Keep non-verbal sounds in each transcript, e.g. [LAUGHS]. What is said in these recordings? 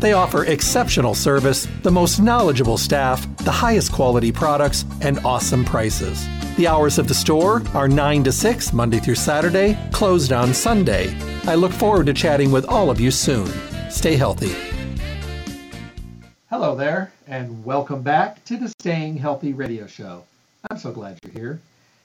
They offer exceptional service, the most knowledgeable staff, the highest quality products, and awesome prices. The hours of the store are 9 to 6, Monday through Saturday, closed on Sunday. I look forward to chatting with all of you soon. Stay healthy. Hello there, and welcome back to the Staying Healthy radio show. I'm so glad you're here.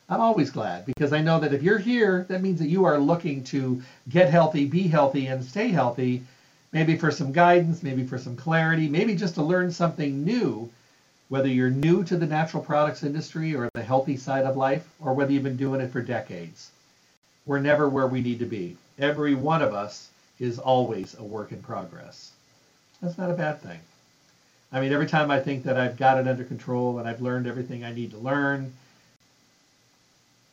I'm always glad because I know that if you're here, that means that you are looking to get healthy, be healthy, and stay healthy, maybe for some guidance, maybe for some clarity, maybe just to learn something new, whether you're new to the natural products industry or the healthy side of life, or whether you've been doing it for decades. We're never where we need to be. Every one of us is always a work in progress. That's not a bad thing. I mean, every time I think that I've got it under control and I've learned everything I need to learn,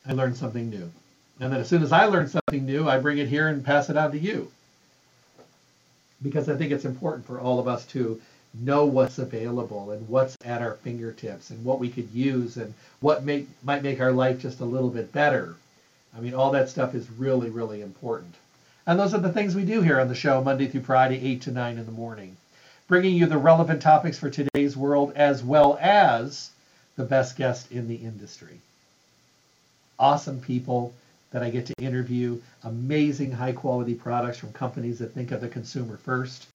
I learn something new. And then as soon as I learn something new, I bring it here and pass it on to you. Because I think it's important for all of us to know what's available and what's at our fingertips and what we could use and what might make our life just a little bit better. I mean, all that stuff is really, really important. And those are the things we do here on the show, Monday through Friday, 8 to 9 in the morning bringing you the relevant topics for today's world as well as the best guest in the industry. Awesome people that I get to interview, amazing high quality products from companies that think of the consumer first.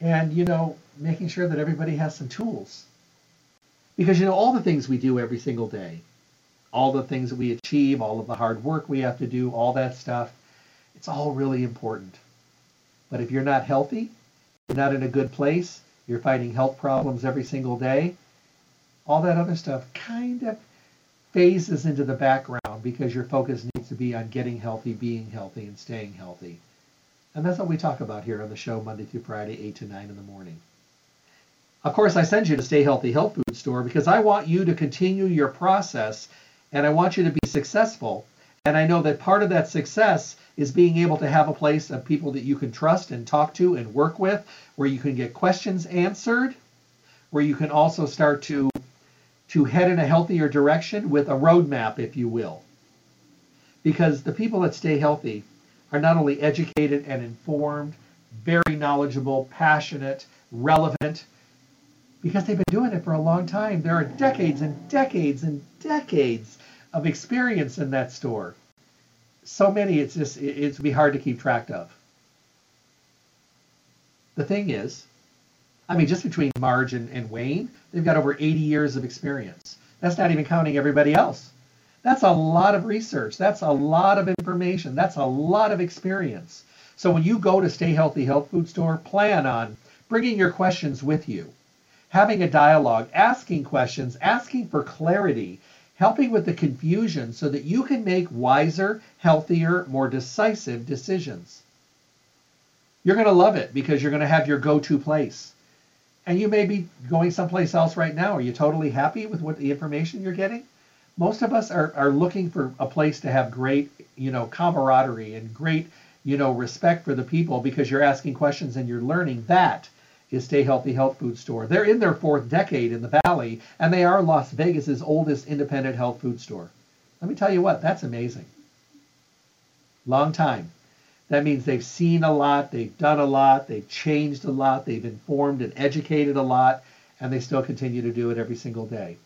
And, you know, making sure that everybody has some tools. Because, you know, all the things we do every single day, all the things that we achieve, all of the hard work we have to do, all that stuff, it's all really important. But if you're not healthy, you're not in a good place, you're fighting health problems every single day, all that other stuff kind of phases into the background because your focus needs to be on getting healthy, being healthy, and staying healthy. And that's what we talk about here on the show Monday through Friday, 8 to 9 in the morning. Of course, I send you to Stay Healthy Health Food Store because I want you to continue your process and I want you to be successful. And I know that part of that success is being able to have a place of people that you can trust and talk to and work with, where you can get questions answered, where you can also start to to head in a healthier direction with a roadmap, if you will. Because the people that stay healthy are not only educated and informed, very knowledgeable, passionate, relevant, because they've been doing it for a long time. There are decades and decades and decades of experience in that store so many it's just it, it's be hard to keep track of. The thing is, I mean, just between Marge and, and Wayne, they've got over 80 years of experience. That's not even counting everybody else. That's a lot of research. That's a lot of information. That's a lot of experience. So when you go to Stay Healthy Health Food Store, plan on bringing your questions with you, having a dialogue, asking questions, asking for clarity, helping with the confusion so that you can make wiser, healthier, more decisive decisions. You're going to love it because you're going to have your go to place. And you may be going someplace else right now. Are you totally happy with what the information you're getting? Most of us are, are looking for a place to have great, you know, camaraderie and great, you know, respect for the people because you're asking questions and you're learning that is Stay Healthy Health Food Store. They're in their fourth decade in the Valley, and they are Las Vegas's oldest independent health food store. Let me tell you what, that's amazing. Long time. That means they've seen a lot, they've done a lot, they've changed a lot, they've informed and educated a lot, and they still continue to do it every single day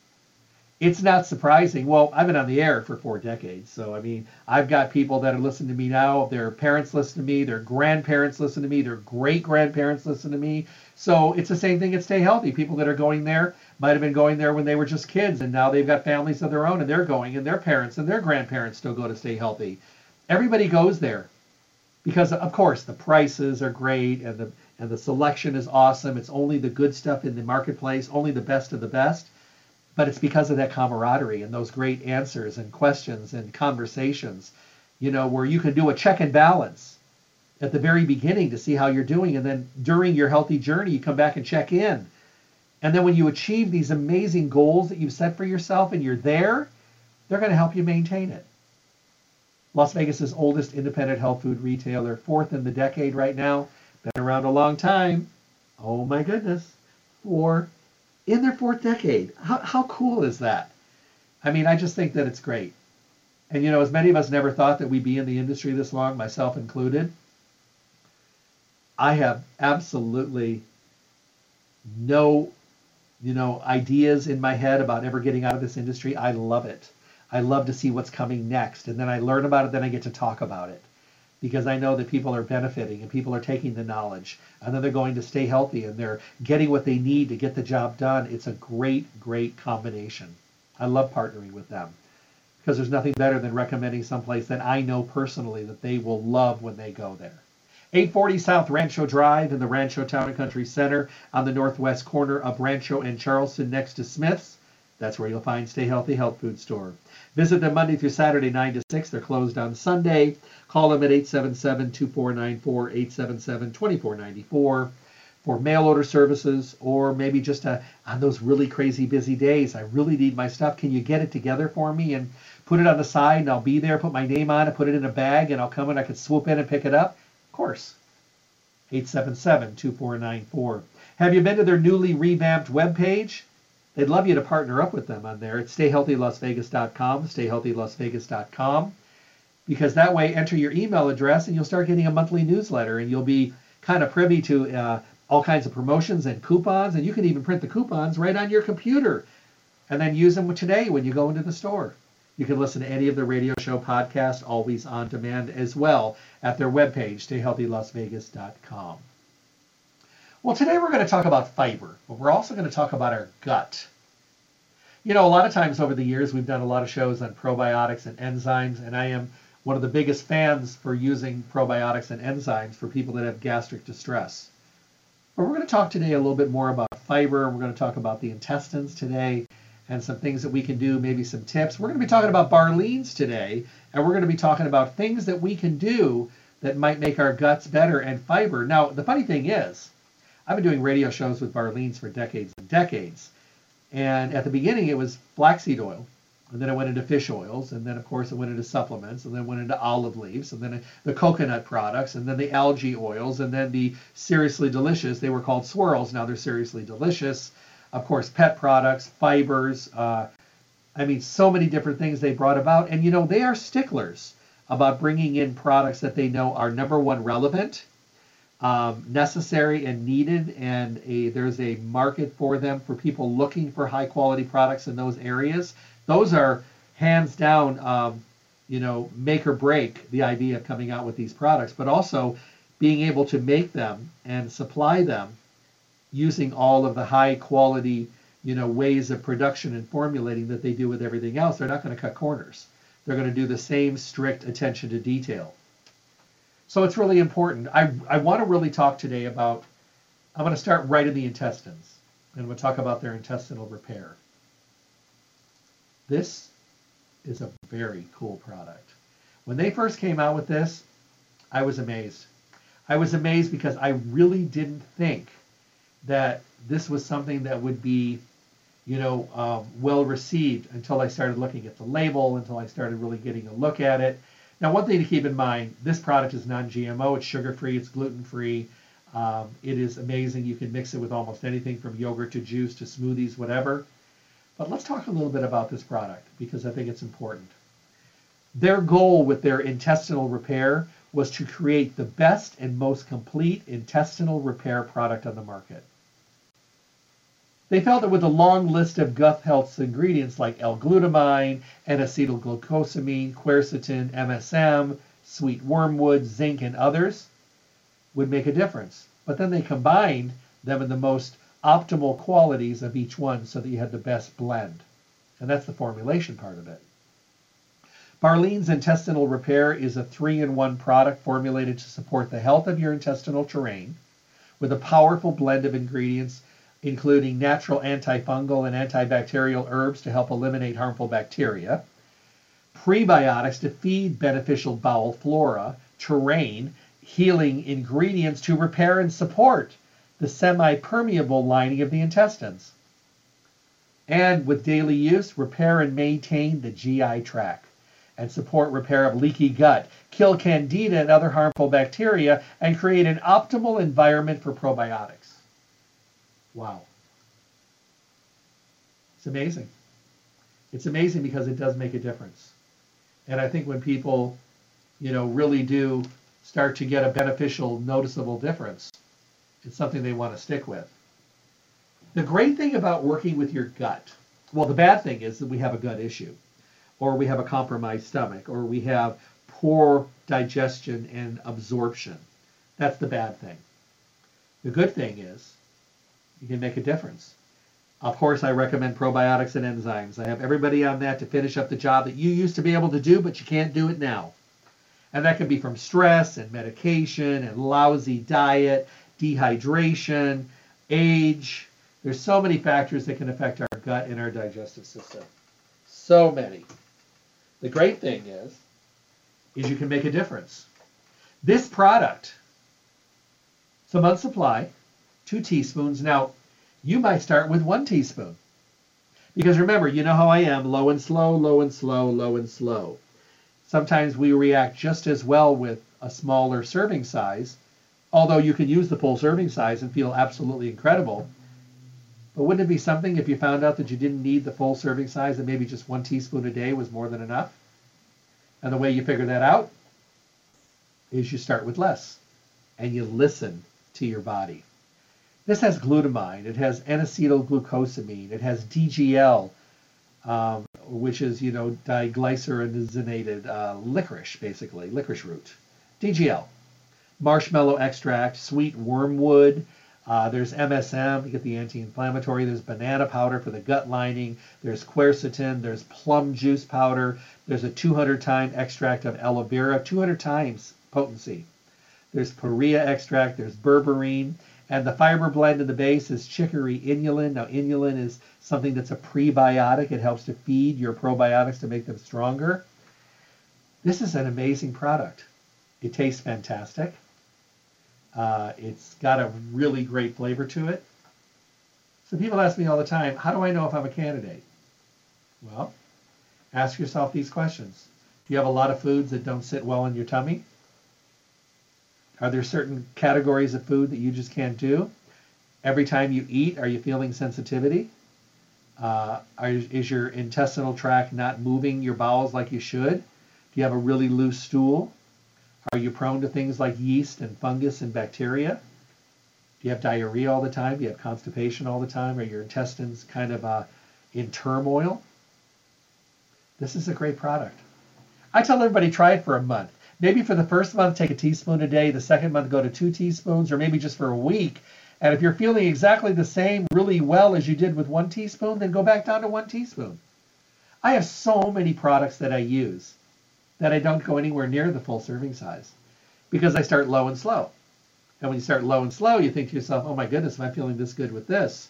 it's not surprising. Well, I've been on the air for four decades. So, I mean, I've got people that are listening to me now. Their parents listen to me. Their grandparents listen to me. Their great grandparents listen to me. So, it's the same thing at Stay Healthy. People that are going there, might have been going there when they were just kids, and now they've got families of their own, and they're going, and their parents and their grandparents still go to stay healthy. Everybody goes there because, of course, the prices are great and the and the selection is awesome. It's only the good stuff in the marketplace, only the best of the best. But it's because of that camaraderie and those great answers and questions and conversations, you know, where you can do a check and balance at the very beginning to see how you're doing. And then during your healthy journey, you come back and check in. And then when you achieve these amazing goals that you've set for yourself and you're there, they're going to help you maintain it. Las Vegas's oldest independent health food retailer, fourth in the decade right now, been around a long time. Oh my goodness. Four in their fourth decade. How, how cool is that? I mean, I just think that it's great. And you know, as many of us never thought that we'd be in the industry this long, myself included, I have absolutely no, you know, ideas in my head about ever getting out of this industry. I love it. I love to see what's coming next. And then I learn about it, then I get to talk about it because I know that people are benefiting and people are taking the knowledge and then they're going to stay healthy and they're getting what they need to get the job done. It's a great, great combination. I love partnering with them because there's nothing better than recommending someplace that I know personally that they will love when they go there. 840 South Rancho Drive in the Rancho Town and Country Center on the northwest corner of Rancho and Charleston next to Smith's. That's where you'll find Stay Healthy Health Food Store. Visit them Monday through Saturday, 9 to 6. They're closed on Sunday. Call them at 877 2494, 877 2494 for mail order services or maybe just a, on those really crazy busy days. I really need my stuff. Can you get it together for me and put it on the side and I'll be there, put my name on it, put it in a bag, and I'll come and I can swoop in and pick it up? Of course. 877 2494. Have you been to their newly revamped webpage? They'd love you to partner up with them on there. It's stayhealthylasvegas.com, stayhealthylasvegas.com, because that way enter your email address and you'll start getting a monthly newsletter and you'll be kind of privy to uh, all kinds of promotions and coupons, and you can even print the coupons right on your computer and then use them today when you go into the store. You can listen to any of the radio show podcasts always on demand as well at their webpage, stayhealthylasvegas.com. Well, today we're going to talk about fiber, but we're also going to talk about our gut. You know, a lot of times over the years, we've done a lot of shows on probiotics and enzymes, and I am one of the biggest fans for using probiotics and enzymes for people that have gastric distress. But we're going to talk today a little bit more about fiber. We're going to talk about the intestines today and some things that we can do, maybe some tips. We're going to be talking about Barleans today, and we're going to be talking about things that we can do that might make our guts better and fiber. Now, the funny thing is, I've been doing radio shows with Barleans for decades and decades. And at the beginning, it was flaxseed oil. And then it went into fish oils. And then, of course, it went into supplements. And then went into olive leaves. And then the coconut products. And then the algae oils. And then the seriously delicious. They were called swirls. Now they're seriously delicious. Of course, pet products, fibers. Uh, I mean, so many different things they brought about. And, you know, they are sticklers about bringing in products that they know are number one relevant um, necessary and needed, and a, there's a market for them for people looking for high quality products in those areas. Those are hands down, um, you know, make or break the idea of coming out with these products, but also being able to make them and supply them using all of the high quality, you know, ways of production and formulating that they do with everything else. They're not going to cut corners. They're going to do the same strict attention to detail. So it's really important. I, I want to really talk today about, I'm going to start right in the intestines, and we'll talk about their intestinal repair. This is a very cool product. When they first came out with this, I was amazed. I was amazed because I really didn't think that this was something that would be, you know, um, well received until I started looking at the label, until I started really getting a look at it. Now, one thing to keep in mind, this product is non-GMO, it's sugar-free, it's gluten-free. Um, it is amazing. You can mix it with almost anything from yogurt to juice to smoothies, whatever. But let's talk a little bit about this product because I think it's important. Their goal with their intestinal repair was to create the best and most complete intestinal repair product on the market. They felt that with a long list of gut health ingredients like L-glutamine, N-acetylglucosamine, quercetin, MSM, sweet wormwood, zinc, and others would make a difference. But then they combined them in the most optimal qualities of each one so that you had the best blend. And that's the formulation part of it. Barlean's Intestinal Repair is a three in one product formulated to support the health of your intestinal terrain with a powerful blend of ingredients, including natural antifungal and antibacterial herbs to help eliminate harmful bacteria, prebiotics to feed beneficial bowel flora, terrain, healing ingredients to repair and support the semi permeable lining of the intestines. And with daily use, repair and maintain the GI tract and support repair of leaky gut, kill candida and other harmful bacteria, and create an optimal environment for probiotics. Wow. It's amazing. It's amazing because it does make a difference. And I think when people, you know, really do start to get a beneficial, noticeable difference, it's something they want to stick with. The great thing about working with your gut, well, the bad thing is that we have a gut issue or we have a compromised stomach, or we have poor digestion and absorption. That's the bad thing. The good thing is you can make a difference. Of course, I recommend probiotics and enzymes. I have everybody on that to finish up the job that you used to be able to do, but you can't do it now. And that can be from stress and medication and lousy diet, dehydration, age. There's so many factors that can affect our gut and our digestive system. So many. The great thing is, is you can make a difference. This product, it's a month supply, two teaspoons. Now, you might start with one teaspoon. Because remember, you know how I am, low and slow, low and slow, low and slow. Sometimes we react just as well with a smaller serving size, although you can use the full serving size and feel absolutely incredible. But wouldn't it be something if you found out that you didn't need the full serving size and maybe just one teaspoon a day was more than enough? And the way you figure that out is you start with less and you listen to your body. This has glutamine, it has N-acetylglucosamine, it has DGL, um, which is, you know, deglycyrrhizinated uh, licorice, basically, licorice root. DGL. Marshmallow extract, sweet wormwood, uh, there's MSM, you get the anti-inflammatory. There's banana powder for the gut lining. There's quercetin. There's plum juice powder. There's a 200 time extract of aloe vera, 200 times potency. There's Perea extract. There's berberine. And the fiber blend in the base is chicory inulin. Now, inulin is something that's a prebiotic. It helps to feed your probiotics to make them stronger. This is an amazing product. It tastes fantastic. Uh, it's got a really great flavor to it. So people ask me all the time, how do I know if I'm a candidate? Well, ask yourself these questions. Do you have a lot of foods that don't sit well in your tummy? Are there certain categories of food that you just can't do? Every time you eat, are you feeling sensitivity? Uh, are, is your intestinal tract not moving your bowels like you should? Do you have a really loose stool? Are you prone to things like yeast and fungus and bacteria? Do you have diarrhea all the time? Do you have constipation all the time? Are your intestines kind of uh, in turmoil? This is a great product. I tell everybody try it for a month. Maybe for the first month, take a teaspoon a day. The second month, go to two teaspoons, or maybe just for a week. And if you're feeling exactly the same really well as you did with one teaspoon, then go back down to one teaspoon. I have so many products that I use that I don't go anywhere near the full serving size because I start low and slow. And when you start low and slow, you think to yourself, oh my goodness, am I feeling this good with this?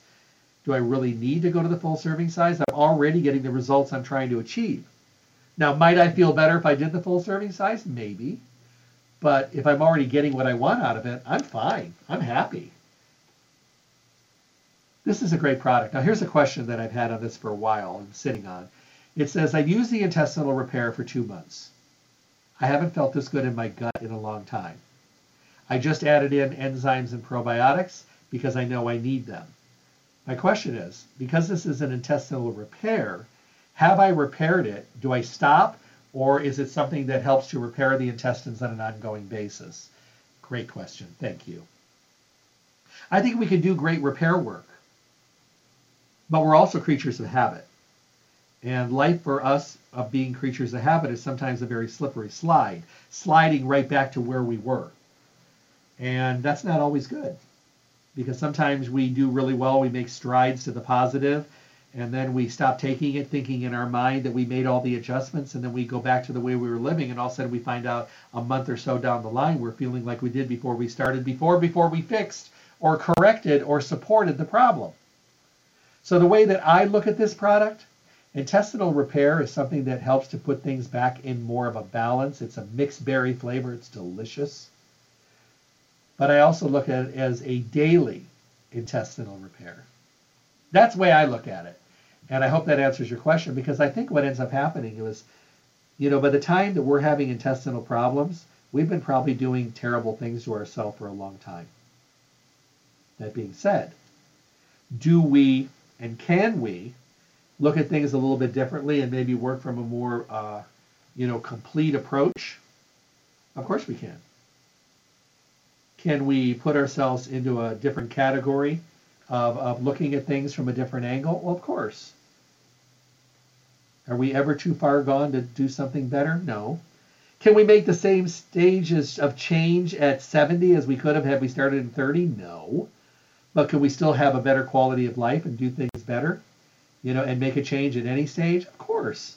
Do I really need to go to the full serving size? I'm already getting the results I'm trying to achieve. Now, might I feel better if I did the full serving size? Maybe. But if I'm already getting what I want out of it, I'm fine. I'm happy. This is a great product. Now, here's a question that I've had on this for a while and sitting on. It says, I've used the intestinal repair for two months. I haven't felt this good in my gut in a long time. I just added in enzymes and probiotics because I know I need them. My question is, because this is an intestinal repair, have I repaired it? Do I stop? Or is it something that helps to repair the intestines on an ongoing basis? Great question. Thank you. I think we can do great repair work, but we're also creatures of habit. And life for us of being creatures of habit is sometimes a very slippery slide, sliding right back to where we were. And that's not always good because sometimes we do really well, we make strides to the positive, and then we stop taking it, thinking in our mind that we made all the adjustments, and then we go back to the way we were living, and all of a sudden we find out a month or so down the line we're feeling like we did before we started, before before we fixed or corrected or supported the problem. So the way that I look at this product, intestinal repair is something that helps to put things back in more of a balance. It's a mixed berry flavor. It's delicious. But I also look at it as a daily intestinal repair. That's the way I look at it. And I hope that answers your question because I think what ends up happening is, you know, by the time that we're having intestinal problems, we've been probably doing terrible things to ourselves for a long time. That being said, do we and can we look at things a little bit differently and maybe work from a more, uh, you know, complete approach? Of course we can. Can we put ourselves into a different category of, of looking at things from a different angle? Well, of course. Are we ever too far gone to do something better? No. Can we make the same stages of change at 70 as we could have had we started in 30? No. But can we still have a better quality of life and do things better? You know, and make a change at any stage? Of course.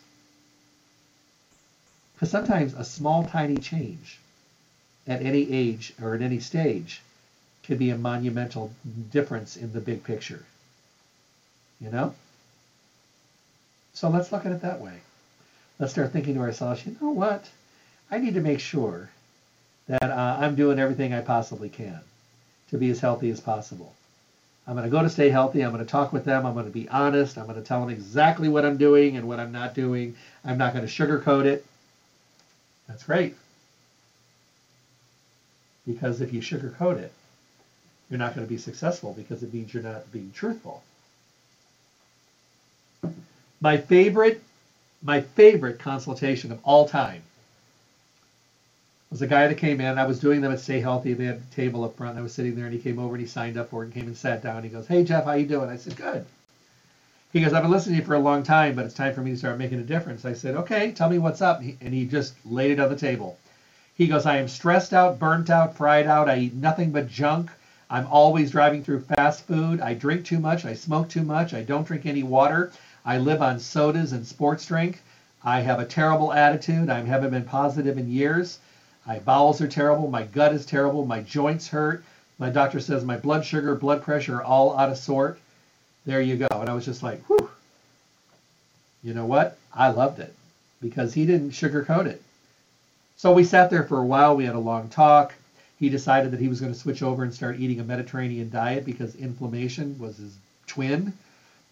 Because sometimes a small, tiny change at any age or at any stage can be a monumental difference in the big picture. You know? So let's look at it that way. Let's start thinking to ourselves, you know what? I need to make sure that uh, I'm doing everything I possibly can to be as healthy as possible. I'm going to go to stay healthy. I'm going to talk with them. I'm going to be honest. I'm going to tell them exactly what I'm doing and what I'm not doing. I'm not going to sugarcoat it. That's great. Because if you sugarcoat it, you're not going to be successful because it means you're not being truthful. My favorite, my favorite consultation of all time was a guy that came in. I was doing them at Stay Healthy. They had a table up front. I was sitting there, and he came over and he signed up for it and came and sat down. He goes, "Hey Jeff, how you doing?" I said, "Good." He goes, "I've been listening to you for a long time, but it's time for me to start making a difference." I said, "Okay, tell me what's up." And he just laid it on the table. He goes, "I am stressed out, burnt out, fried out. I eat nothing but junk. I'm always driving through fast food. I drink too much. I smoke too much. I don't drink any water. I live on sodas and sports drink. I have a terrible attitude. I haven't been positive in years." My bowels are terrible. My gut is terrible. My joints hurt. My doctor says my blood sugar, blood pressure are all out of sort. There you go. And I was just like, whew. You know what? I loved it because he didn't sugarcoat it. So we sat there for a while. We had a long talk. He decided that he was going to switch over and start eating a Mediterranean diet because inflammation was his twin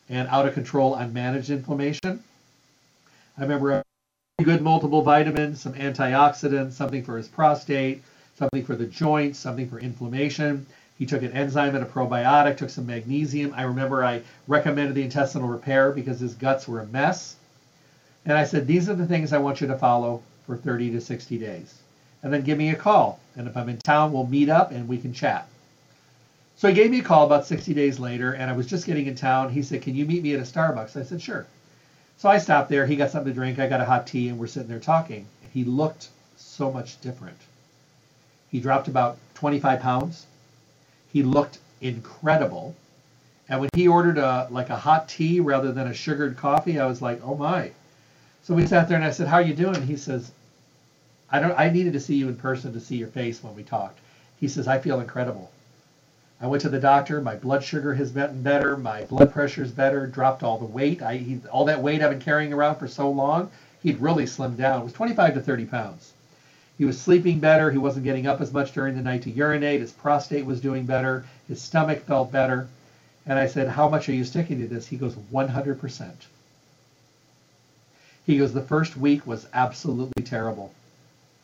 and out of control unmanaged inflammation. I remember a good multiple vitamins, some antioxidants, something for his prostate, something for the joints, something for inflammation. He took an enzyme and a probiotic, took some magnesium. I remember I recommended the intestinal repair because his guts were a mess. And I said, These are the things I want you to follow for 30 to 60 days. And then give me a call. And if I'm in town, we'll meet up and we can chat. So he gave me a call about 60 days later, and I was just getting in town. He said, Can you meet me at a Starbucks? I said, Sure. So I stopped there. He got something to drink. I got a hot tea, and we're sitting there talking. He looked so much different. He dropped about 25 pounds. He looked incredible. And when he ordered a like a hot tea rather than a sugared coffee, I was like, "Oh my!" So we sat there, and I said, "How are you doing?" He says, "I don't. I needed to see you in person to see your face when we talked." He says, "I feel incredible." I went to the doctor. My blood sugar has gotten better. My blood pressure is better. Dropped all the weight. I he, all that weight I've been carrying around for so long. He'd really slimmed down. It was 25 to 30 pounds. He was sleeping better. He wasn't getting up as much during the night to urinate. His prostate was doing better. His stomach felt better. And I said, "How much are you sticking to this?" He goes, "100%." He goes, "The first week was absolutely terrible."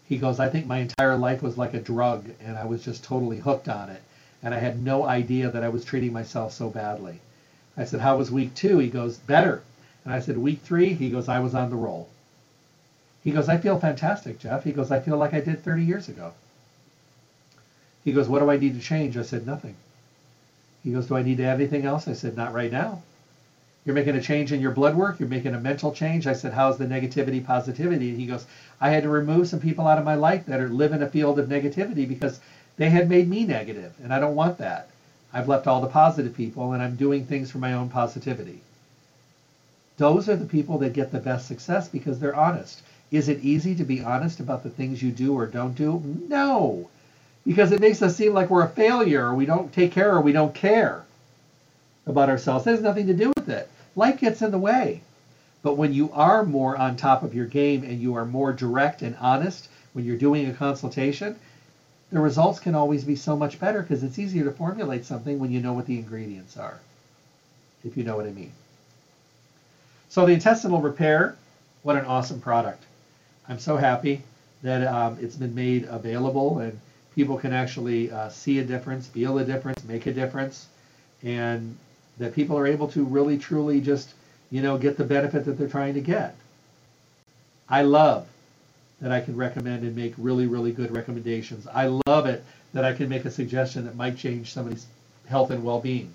He goes, "I think my entire life was like a drug, and I was just totally hooked on it." and I had no idea that I was treating myself so badly. I said, How was week two? He goes, Better. And I said, Week three? He goes, I was on the roll. He goes, I feel fantastic, Jeff. He goes, I feel like I did 30 years ago. He goes, What do I need to change? I said, Nothing. He goes, Do I need to add anything else? I said, Not right now. You're making a change in your blood work. You're making a mental change. I said, How's the negativity, positivity? And he goes, I had to remove some people out of my life that are live in a field of negativity because they had made me negative, and I don't want that. I've left all the positive people and I'm doing things for my own positivity. Those are the people that get the best success because they're honest. Is it easy to be honest about the things you do or don't do? No, because it makes us seem like we're a failure or we don't take care or we don't care about ourselves. It has nothing to do with it. Life gets in the way. But when you are more on top of your game and you are more direct and honest when you're doing a consultation, the results can always be so much better because it's easier to formulate something when you know what the ingredients are, if you know what I mean. So the intestinal repair, what an awesome product. I'm so happy that um, it's been made available and people can actually uh, see a difference, feel a difference, make a difference, and that people are able to really truly just, you know, get the benefit that they're trying to get. I love that I can recommend and make really, really good recommendations. I love it that I can make a suggestion that might change somebody's health and well-being.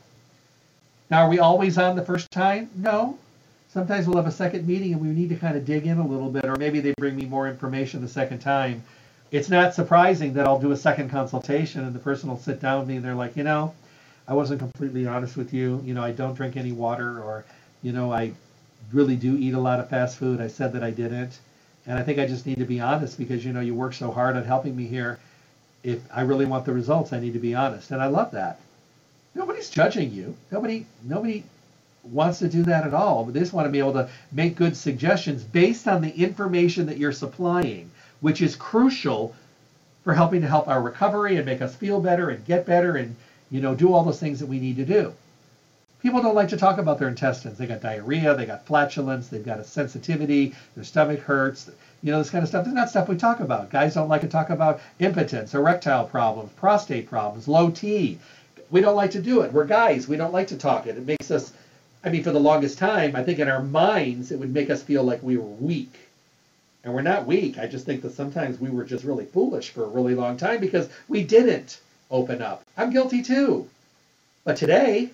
Now, are we always on the first time? No. Sometimes we'll have a second meeting and we need to kind of dig in a little bit, or maybe they bring me more information the second time. It's not surprising that I'll do a second consultation and the person will sit down with me and they're like, you know, I wasn't completely honest with you. You know, I don't drink any water, or, you know, I really do eat a lot of fast food. I said that I didn't. And I think I just need to be honest because, you know, you work so hard on helping me here. If I really want the results, I need to be honest. And I love that. Nobody's judging you. Nobody, nobody wants to do that at all. But they just want to be able to make good suggestions based on the information that you're supplying, which is crucial for helping to help our recovery and make us feel better and get better and you know, do all those things that we need to do. People don't like to talk about their intestines. They got diarrhea, they got flatulence, they've got a sensitivity, their stomach hurts, you know, this kind of stuff. This is not stuff we talk about. Guys don't like to talk about impotence, erectile problems, prostate problems, low T. We don't like to do it. We're guys. We don't like to talk it. It makes us, I mean, for the longest time, I think in our minds, it would make us feel like we were weak. And we're not weak. I just think that sometimes we were just really foolish for a really long time because we didn't open up. I'm guilty too. But today,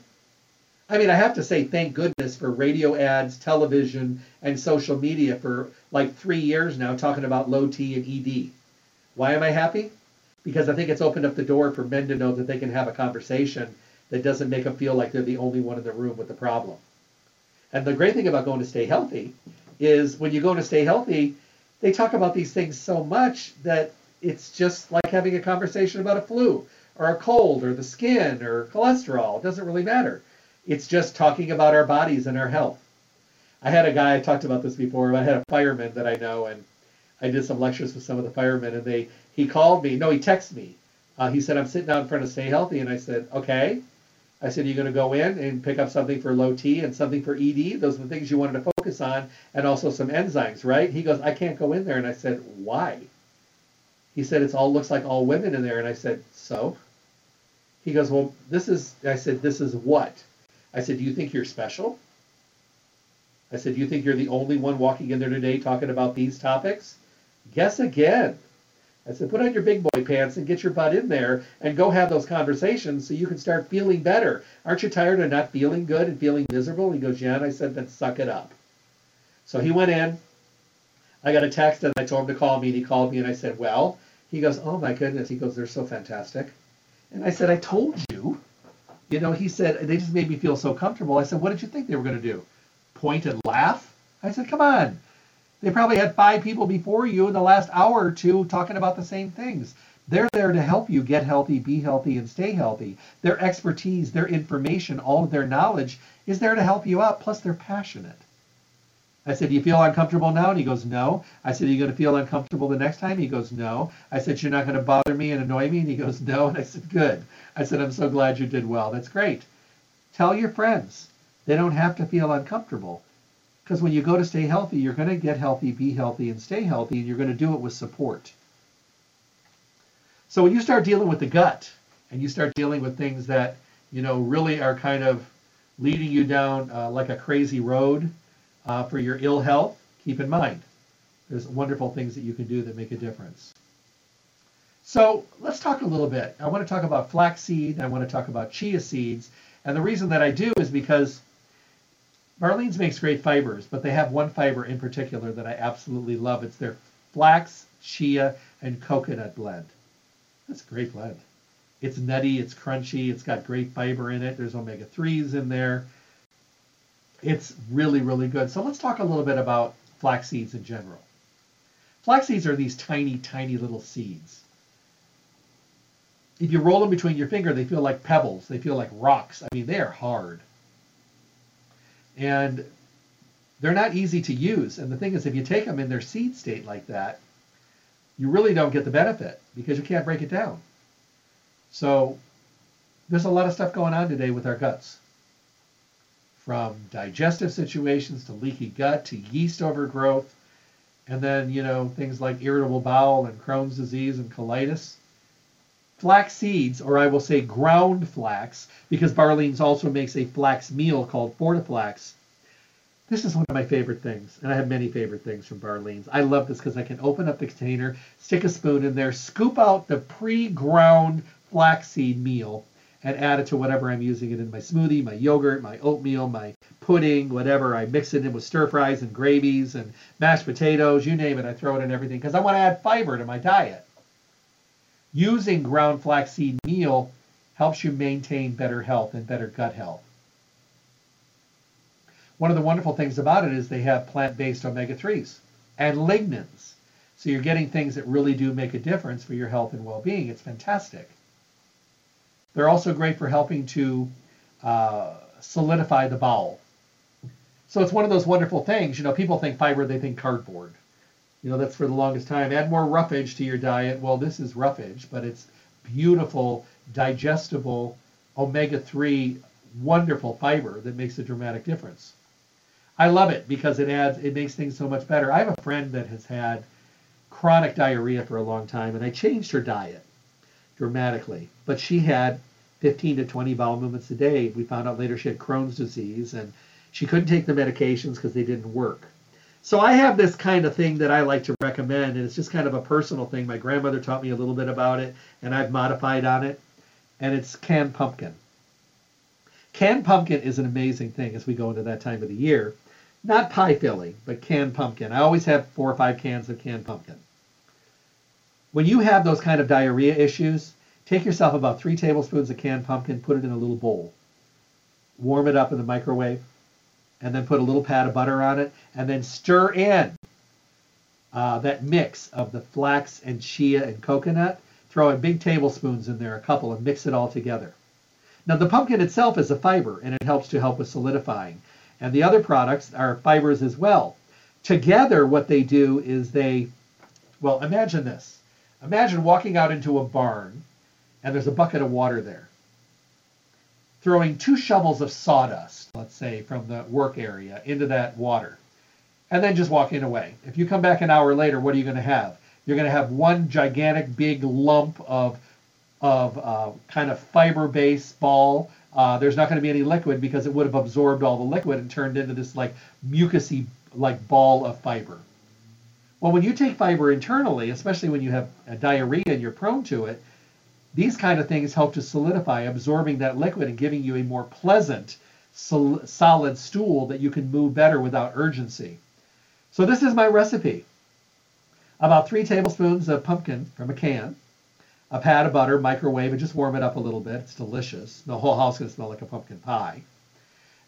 I mean, I have to say, thank goodness for radio ads, television, and social media for like three years now talking about low T and ED. Why am I happy? Because I think it's opened up the door for men to know that they can have a conversation that doesn't make them feel like they're the only one in the room with the problem. And the great thing about going to stay healthy is when you go to stay healthy, they talk about these things so much that it's just like having a conversation about a flu or a cold or the skin or cholesterol. It doesn't really matter. It's just talking about our bodies and our health. I had a guy, I talked about this before, I had a fireman that I know, and I did some lectures with some of the firemen, and they he called me. No, he texted me. Uh, he said, I'm sitting out in front of Stay Healthy, and I said, okay. I said, you're going to go in and pick up something for low T and something for ED. Those are the things you wanted to focus on, and also some enzymes, right? He goes, I can't go in there. And I said, why? He said, it's all looks like all women in there. And I said, so? He goes, Well, this is, I said, This is what? I said, Do you think you're special? I said, Do you think you're the only one walking in there today talking about these topics? Guess again. I said, Put on your big boy pants and get your butt in there and go have those conversations so you can start feeling better. Aren't you tired of not feeling good and feeling miserable? He goes, Yeah. And I said, Then suck it up. So he went in. I got a text and I told him to call me and he called me and I said, Well, he goes, Oh my goodness. He goes, They're so fantastic. And I said, I told you. You know, he said, they just made me feel so comfortable. I said, what did you think they were going to do? Point and laugh? I said, come on. They probably had five people before you in the last hour or two talking about the same things. They're there to help you get healthy, be healthy, and stay healthy. Their expertise, their information, all of their knowledge is there to help you out. Plus, they're passionate. I said, Do you feel uncomfortable now? And he goes, No. I said, Are you going to feel uncomfortable the next time? He goes, No. I said, You're not going to bother me and annoy me? And he goes, No. And I said, Good. I said, I'm so glad you did well. That's great. Tell your friends. They don't have to feel uncomfortable. Because when you go to stay healthy, you're going to get healthy, be healthy, and stay healthy, and you're going to do it with support. So when you start dealing with the gut and you start dealing with things that, you know, really are kind of leading you down uh, like a crazy road, uh, for your ill health, keep in mind there's wonderful things that you can do that make a difference. So let's talk a little bit. I want to talk about flaxseed. I want to talk about chia seeds. And the reason that I do is because Barlean's makes great fibers, but they have one fiber in particular that I absolutely love. It's their flax, chia, and coconut blend. That's a great blend. It's nutty, it's crunchy, it's got great fiber in it. There's omega 3s in there. It's really, really good. So let's talk a little bit about flax seeds in general. Flax seeds are these tiny, tiny little seeds. If you roll them between your finger, they feel like pebbles. They feel like rocks. I mean, they are hard. And they're not easy to use. And the thing is, if you take them in their seed state like that, you really don't get the benefit because you can't break it down. So there's a lot of stuff going on today with our guts. From digestive situations to leaky gut to yeast overgrowth, and then, you know, things like irritable bowel and Crohn's disease and colitis. Flax seeds, or I will say ground flax, because Barleans also makes a flax meal called Fortiflax. This is one of my favorite things, and I have many favorite things from Barleans. I love this because I can open up the container, stick a spoon in there, scoop out the pre-ground flaxseed meal, and add it to whatever I'm using it in my smoothie, my yogurt, my oatmeal, my pudding, whatever. I mix it in with stir fries and gravies and mashed potatoes, you name it. I throw it in everything because I want to add fiber to my diet. Using ground flaxseed meal helps you maintain better health and better gut health. One of the wonderful things about it is they have plant-based omega-3s and lignans. So you're getting things that really do make a difference for your health and well-being. It's fantastic. They're also great for helping to uh, solidify the bowel. So it's one of those wonderful things. You know, people think fiber, they think cardboard. You know, that's for the longest time. Add more roughage to your diet. Well, this is roughage, but it's beautiful, digestible, omega-3, wonderful fiber that makes a dramatic difference. I love it because it adds, it makes things so much better. I have a friend that has had chronic diarrhea for a long time, and I changed her diet dramatically. But she had 15 to 20 bowel movements a day. We found out later she had Crohn's disease, and she couldn't take the medications because they didn't work. So I have this kind of thing that I like to recommend, and it's just kind of a personal thing. My grandmother taught me a little bit about it, and I've modified on it, and it's canned pumpkin. Canned pumpkin is an amazing thing as we go into that time of the year not pie filling, but canned pumpkin. I always have four or five cans of canned pumpkin. When you have those kind of diarrhea issues, take yourself about three tablespoons of canned pumpkin, put it in a little bowl, warm it up in the microwave, and then put a little pat of butter on it, and then stir in uh, that mix of the flax and chia and coconut. Throw in big tablespoons in there, a couple, and mix it all together. Now, the pumpkin itself is a fiber, and it helps to help with solidifying and the other products are fibers as well. Together, what they do is they, well, imagine this. Imagine walking out into a barn and there's a bucket of water there. Throwing two shovels of sawdust, let's say, from the work area into that water, and then just walking away. If you come back an hour later, what are you going to have? You're going to have one gigantic big lump of, of uh, kind of fiber-based ball uh, there's not going to be any liquid because it would have absorbed all the liquid and turned into this like mucousy like ball of fiber. Well, when you take fiber internally, especially when you have diarrhea and you're prone to it, these kind of things help to solidify, absorbing that liquid and giving you a more pleasant, sol- solid stool that you can move better without urgency. So this is my recipe. About three tablespoons of pumpkin from a can, a pat of butter, microwave it, just warm it up a little bit. It's delicious. The whole house is going to smell like a pumpkin pie.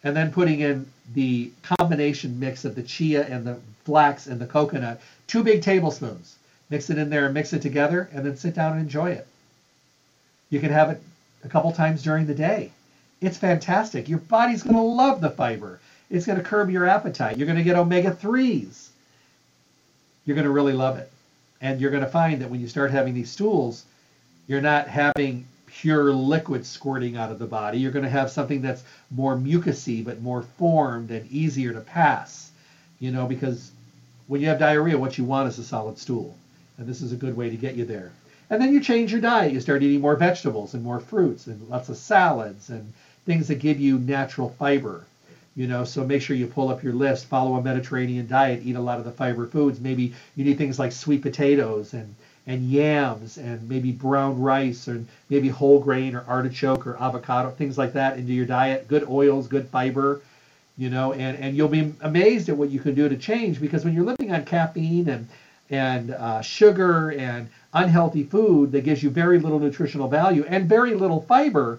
And then putting in the combination mix of the chia and the flax and the coconut, two big tablespoons. Mix it in there and mix it together, and then sit down and enjoy it. You can have it a couple times during the day. It's fantastic. Your body's going to love the fiber. It's going to curb your appetite. You're going to get omega 3s. You're going to really love it. And you're going to find that when you start having these stools, you're not having pure liquid squirting out of the body. You're going to have something that's more mucousy, but more formed and easier to pass. You know, because when you have diarrhea, what you want is a solid stool. And this is a good way to get you there. And then you change your diet. You start eating more vegetables and more fruits and lots of salads and things that give you natural fiber. You know, so make sure you pull up your list, follow a Mediterranean diet, eat a lot of the fiber foods. Maybe you need things like sweet potatoes and and yams and maybe brown rice and maybe whole grain or artichoke or avocado, things like that into your diet. Good oils, good fiber, you know, and, and you'll be amazed at what you can do to change because when you're living on caffeine and and uh, sugar and unhealthy food that gives you very little nutritional value and very little fiber,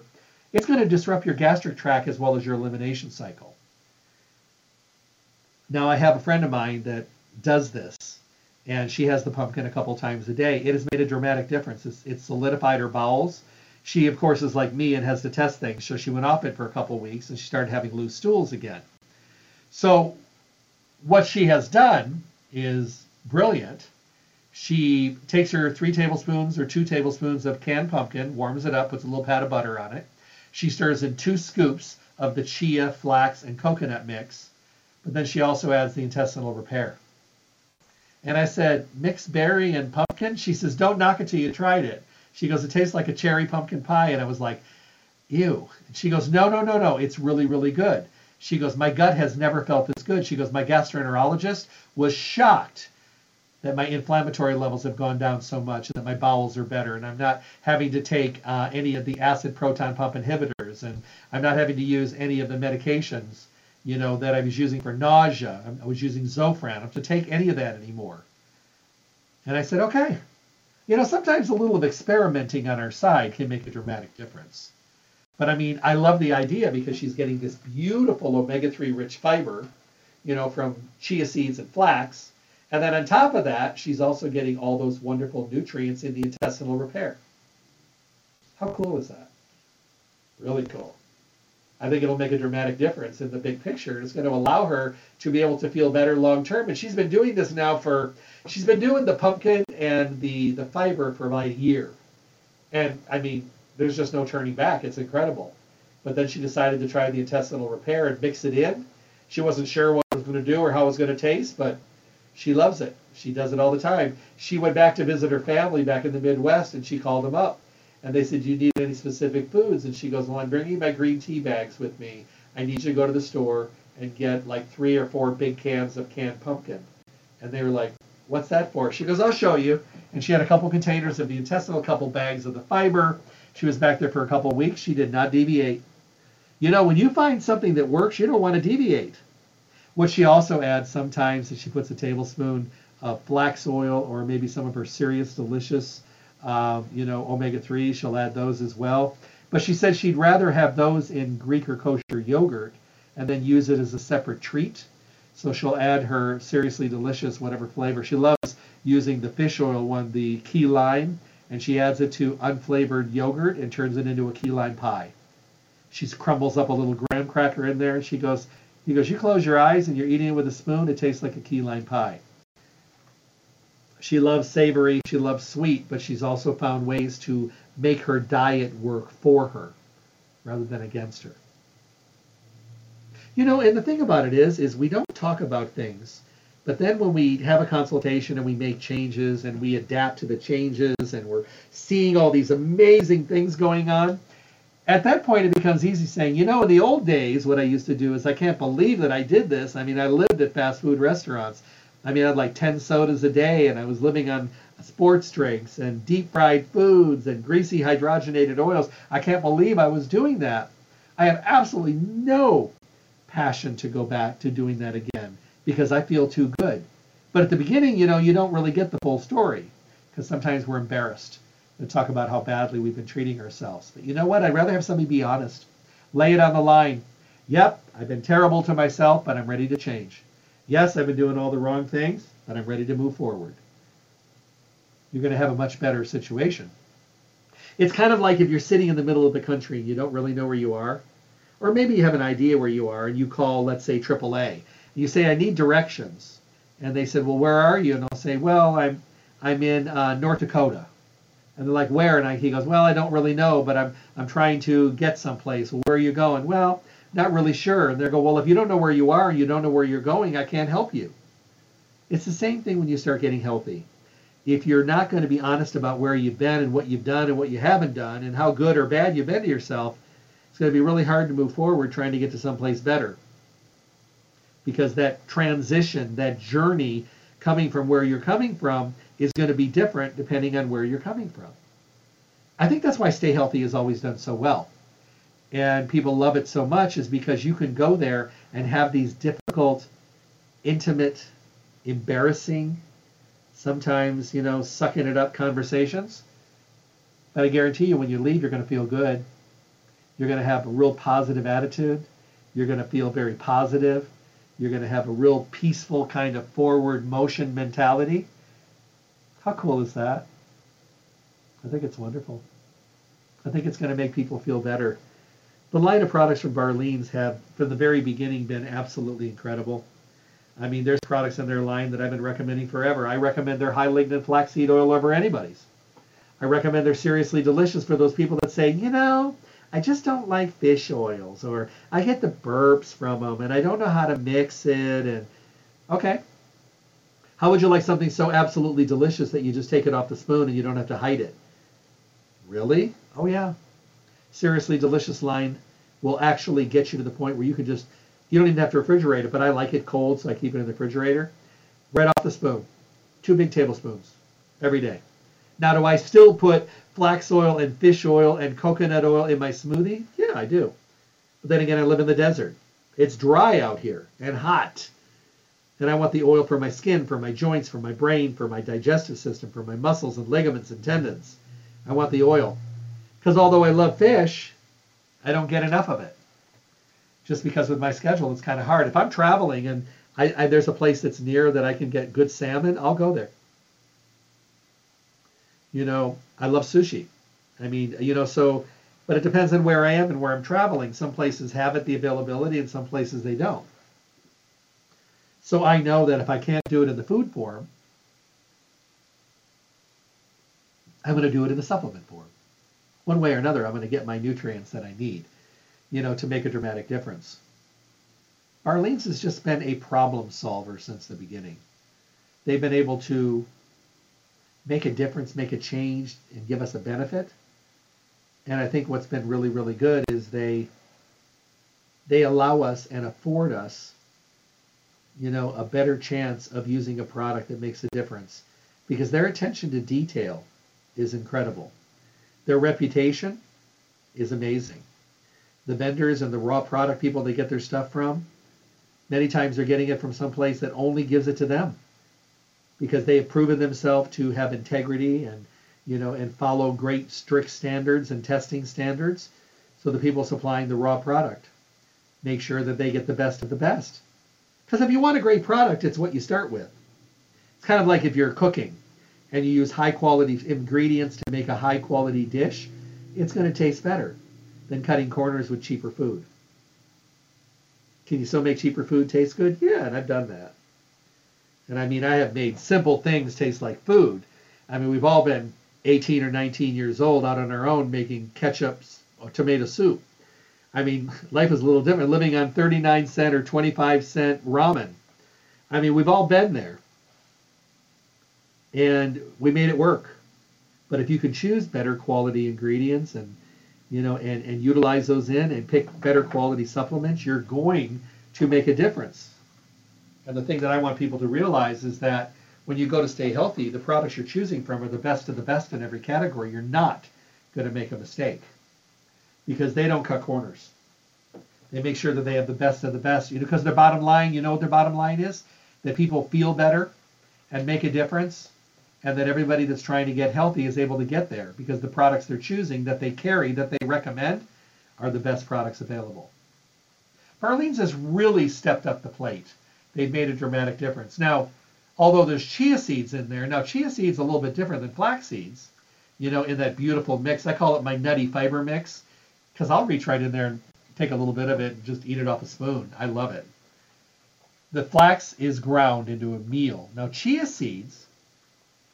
it's going to disrupt your gastric tract as well as your elimination cycle. Now, I have a friend of mine that does this, and she has the pumpkin a couple times a day. It has made a dramatic difference. It's, it's solidified her bowels. She, of course, is like me and has to test things, so she went off it for a couple weeks and she started having loose stools again. So, what she has done is brilliant. She takes her three tablespoons or two tablespoons of canned pumpkin, warms it up, puts a little pat of butter on it. She stirs in two scoops of the chia, flax, and coconut mix, but then she also adds the intestinal repair. And I said, mixed berry and pumpkin? She says, don't knock it till you tried it. She goes, it tastes like a cherry pumpkin pie. And I was like, ew. And she goes, no, no, no, no. It's really, really good. She goes, my gut has never felt this good. She goes, my gastroenterologist was shocked that my inflammatory levels have gone down so much and that my bowels are better and I'm not having to take uh, any of the acid proton pump inhibitors and I'm not having to use any of the medications you know that I was using for nausea. I was using Zofran. To take any of that anymore. And I said, okay. You know, sometimes a little of experimenting on our side can make a dramatic difference. But I mean, I love the idea because she's getting this beautiful omega-3 rich fiber, you know, from chia seeds and flax and then on top of that, she's also getting all those wonderful nutrients in the intestinal repair. How cool is that? Really cool. I think it'll make a dramatic difference in the big picture. It's going to allow her to be able to feel better long term. And she's been doing this now for, she's been doing the pumpkin and the, the fiber for about a year. And I mean, there's just no turning back. It's incredible. But then she decided to try the intestinal repair and mix it in. She wasn't sure what it was going to do or how it was going to taste, but she loves it. She does it all the time. She went back to visit her family back in the Midwest and she called them up. And they said, Do you need any specific foods? And she goes, Well, I'm bringing my green tea bags with me. I need you to go to the store and get like three or four big cans of canned pumpkin. And they were like, What's that for? She goes, I'll show you. And she had a couple containers of the intestinal, a couple bags of the fiber. She was back there for a couple weeks. She did not deviate. You know, when you find something that works, you don't want to deviate. What she also adds sometimes is she puts a tablespoon of flax oil or maybe some of her Serious Delicious, uh, you know, omega-3. She'll add those as well. But she said she'd rather have those in Greek or kosher yogurt and then use it as a separate treat. So she'll add her seriously delicious whatever flavor. She loves using the fish oil one, the key lime, and she adds it to unflavored yogurt and turns it into a key lime pie. She crumbles up a little graham cracker in there and she goes, he goes, You close your eyes and you're eating it with a spoon, it tastes like a key lime pie. She loves savory, she loves sweet, but she's also found ways to make her diet work for her rather than against her. You know, and the thing about it is, is we don't talk about things, but then when we have a consultation and we make changes and we adapt to the changes and we're seeing all these amazing things going on, at that point it becomes easy saying, you know, in the old days, what I used to do is I can't believe that I did this. I mean, I lived at fast food restaurants. I mean, I had like 10 sodas a day and I was living on sports drinks and deep fried foods and greasy hydrogenated oils. I can't believe I was doing that. I have absolutely no passion to go back to doing that again because I feel too good. But at the beginning, you know, you don't really get the full story because sometimes we're embarrassed to talk about how badly we've been treating ourselves. But you know what? I'd rather have somebody be honest. Lay it on the line. Yep, I've been terrible to myself, but I'm ready to change. Yes, I've been doing all the wrong things, but I'm ready to move forward. You're going to have a much better situation. It's kind of like if you're sitting in the middle of the country and you don't really know where you are, or maybe you have an idea where you are and you call, let's say, AAA. You say, I need directions. And they said, well, where are you? And I'll say, well, I'm, I'm in uh, North Dakota. And they're like, where? And I, he goes, well, I don't really know, but I'm, I'm trying to get someplace. Where are you going? Well, not really sure. And they go, well, if you don't know where you are and you don't know where you're going, I can't help you. It's the same thing when you start getting healthy. If you're not going to be honest about where you've been and what you've done and what you haven't done and how good or bad you've been to yourself, it's going to be really hard to move forward trying to get to someplace better. Because that transition, that journey coming from where you're coming from is going to be different depending on where you're coming from. I think that's why Stay Healthy has always done so well. And people love it so much is because you can go there and have these difficult, intimate, embarrassing, sometimes, you know, sucking it up conversations. But I guarantee you, when you leave, you're going to feel good. You're going to have a real positive attitude. You're going to feel very positive. You're going to have a real peaceful kind of forward motion mentality. How cool is that? I think it's wonderful. I think it's going to make people feel better. The line of products from Barlean's have, from the very beginning, been absolutely incredible. I mean, there's products in their line that I've been recommending forever. I recommend their high lignin flaxseed oil over anybody's. I recommend their seriously delicious for those people that say, you know, I just don't like fish oils, or I get the burps from them, and I don't know how to mix it. And okay, how would you like something so absolutely delicious that you just take it off the spoon and you don't have to hide it? Really? Oh yeah. Seriously delicious line will actually get you to the point where you can just you don't even have to refrigerate it, but I like it cold, so I keep it in the refrigerator. Right off the spoon. Two big tablespoons every day. Now, do I still put flax oil and fish oil and coconut oil in my smoothie? Yeah, I do. But then again, I live in the desert. It's dry out here and hot. And I want the oil for my skin, for my joints, for my brain, for my digestive system, for my muscles and ligaments and tendons. I want the oil. Because although I love fish, I don't get enough of it. Just because with my schedule, it's kind of hard. If I'm traveling and I, I, there's a place that's near that I can get good salmon, I'll go there. You know, I love sushi. I mean, you know, so, but it depends on where I am and where I'm traveling. Some places have it, the availability, and some places they don't. So I know that if I can't do it in the food form, I'm going to do it in the supplement form. One way or another, I'm going to get my nutrients that I need, you know, to make a dramatic difference. Barlean's has just been a problem solver since the beginning. They've been able to make a difference, make a change, and give us a benefit. And I think what's been really, really good is they they allow us and afford us, you know, a better chance of using a product that makes a difference because their attention to detail is incredible. Their reputation is amazing. The vendors and the raw product people they get their stuff from, many times they're getting it from some place that only gives it to them because they have proven themselves to have integrity and you know and follow great strict standards and testing standards. So the people supplying the raw product make sure that they get the best of the best. Because if you want a great product it's what you start with. It's kind of like if you're cooking and you use high quality ingredients to make a high quality dish it's going to taste better than cutting corners with cheaper food can you still make cheaper food taste good yeah and i've done that and I mean, I have made simple things taste like food. I mean, we've all been 18 or 19 years old out on our own making ketchup or tomato soup. I mean, [LAUGHS] life is a little different. Living on 39 cent or 25 cent ramen. I mean, we've all been there. And we made it work. But if you can choose better quality ingredients and you know and, and utilize those in and pick better quality supplements, you're going to make a difference. And the thing that I want people to realize is that when you go to stay healthy, the products you're choosing from are the best of the best in every category. You're not going to make a mistake because they don't cut corners. They make sure that they have the best of the best. You know, because their bottom line, you know what their bottom line is? That people feel better and make a difference, and that everybody that's trying to get healthy is able to get there because the products they're choosing that they carry, that they recommend, are the best products available. Barlean's has really stepped up the plate they've made a dramatic difference. Now, although there's chia seeds in there, now chia seeds a little bit different than flax seeds, you know, in that beautiful mix. I call it my nutty fiber mix because I'll reach right in there and take a little bit of it and just eat it off a spoon. I love it. The flax is ground into a meal. Now, chia seeds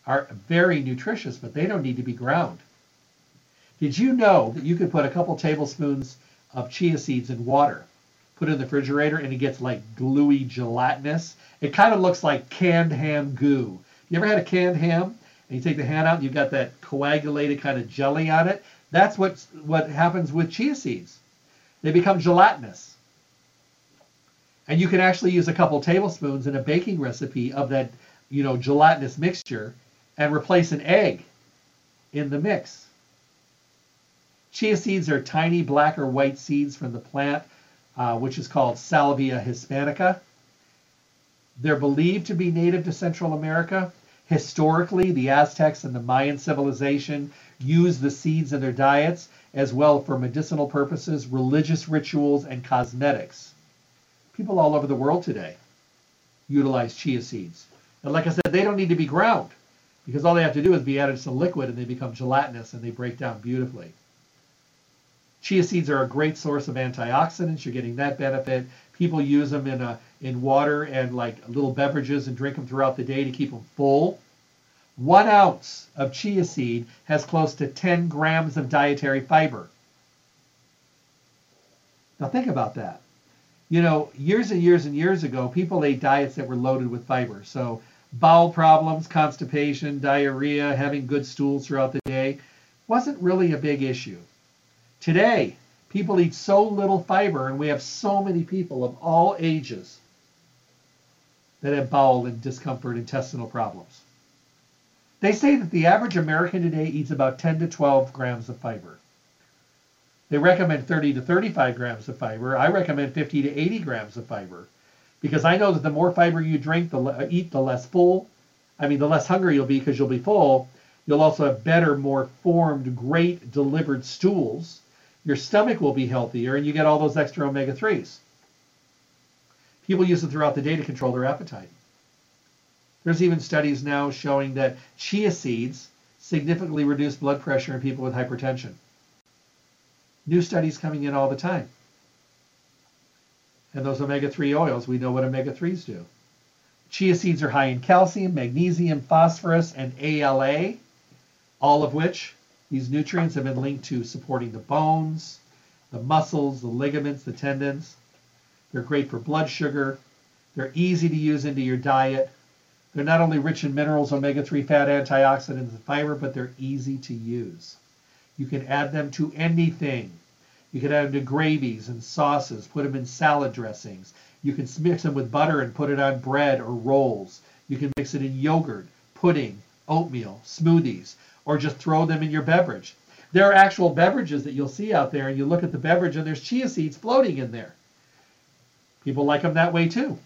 are very nutritious, but they don't need to be ground. Did you know that you could put a couple tablespoons of chia seeds in water put it in the refrigerator and it gets like gluey gelatinous. It kind of looks like canned ham goo. You ever had a canned ham and you take the ham out and you've got that coagulated kind of jelly on it? That's what what happens with chia seeds. They become gelatinous. And you can actually use a couple tablespoons in a baking recipe of that, you know, gelatinous mixture and replace an egg in the mix. Chia seeds are tiny black or white seeds from the plant uh, which is called Salvia hispanica. They're believed to be native to Central America. Historically, the Aztecs and the Mayan civilization used the seeds in their diets as well for medicinal purposes, religious rituals, and cosmetics. People all over the world today utilize chia seeds. And like I said, they don't need to be ground because all they have to do is be added to some liquid and they become gelatinous and they break down beautifully. Chia seeds are a great source of antioxidants. You're getting that benefit. People use them in a in water and like little beverages and drink them throughout the day to keep them full. One ounce of chia seed has close to 10 grams of dietary fiber. Now think about that. You know, years and years and years ago, people ate diets that were loaded with fiber. So bowel problems, constipation, diarrhea, having good stools throughout the day wasn't really a big issue. Today, people eat so little fiber, and we have so many people of all ages that have bowel and discomfort, intestinal problems. They say that the average American today eats about 10 to 12 grams of fiber. They recommend 30 to 35 grams of fiber. I recommend 50 to 80 grams of fiber because I know that the more fiber you drink, the uh, eat, the less full. I mean, the less hungry you'll be because you'll be full. You'll also have better, more formed, great delivered stools. Your stomach will be healthier, and you get all those extra omega 3s. People use it throughout the day to control their appetite. There's even studies now showing that chia seeds significantly reduce blood pressure in people with hypertension. New studies coming in all the time. And those omega 3 oils, we know what omega 3s do. Chia seeds are high in calcium, magnesium, phosphorus, and ALA, all of which these nutrients have been linked to supporting the bones, the muscles, the ligaments, the tendons. They're great for blood sugar. They're easy to use into your diet. They're not only rich in minerals, omega 3 fat, antioxidants, and fiber, but they're easy to use. You can add them to anything. You can add them to gravies and sauces, put them in salad dressings. You can mix them with butter and put it on bread or rolls. You can mix it in yogurt, pudding, oatmeal, smoothies, or just throw them in your beverage. There are actual beverages that you'll see out there, and you look at the beverage and there's chia seeds floating in there. People like them that way too.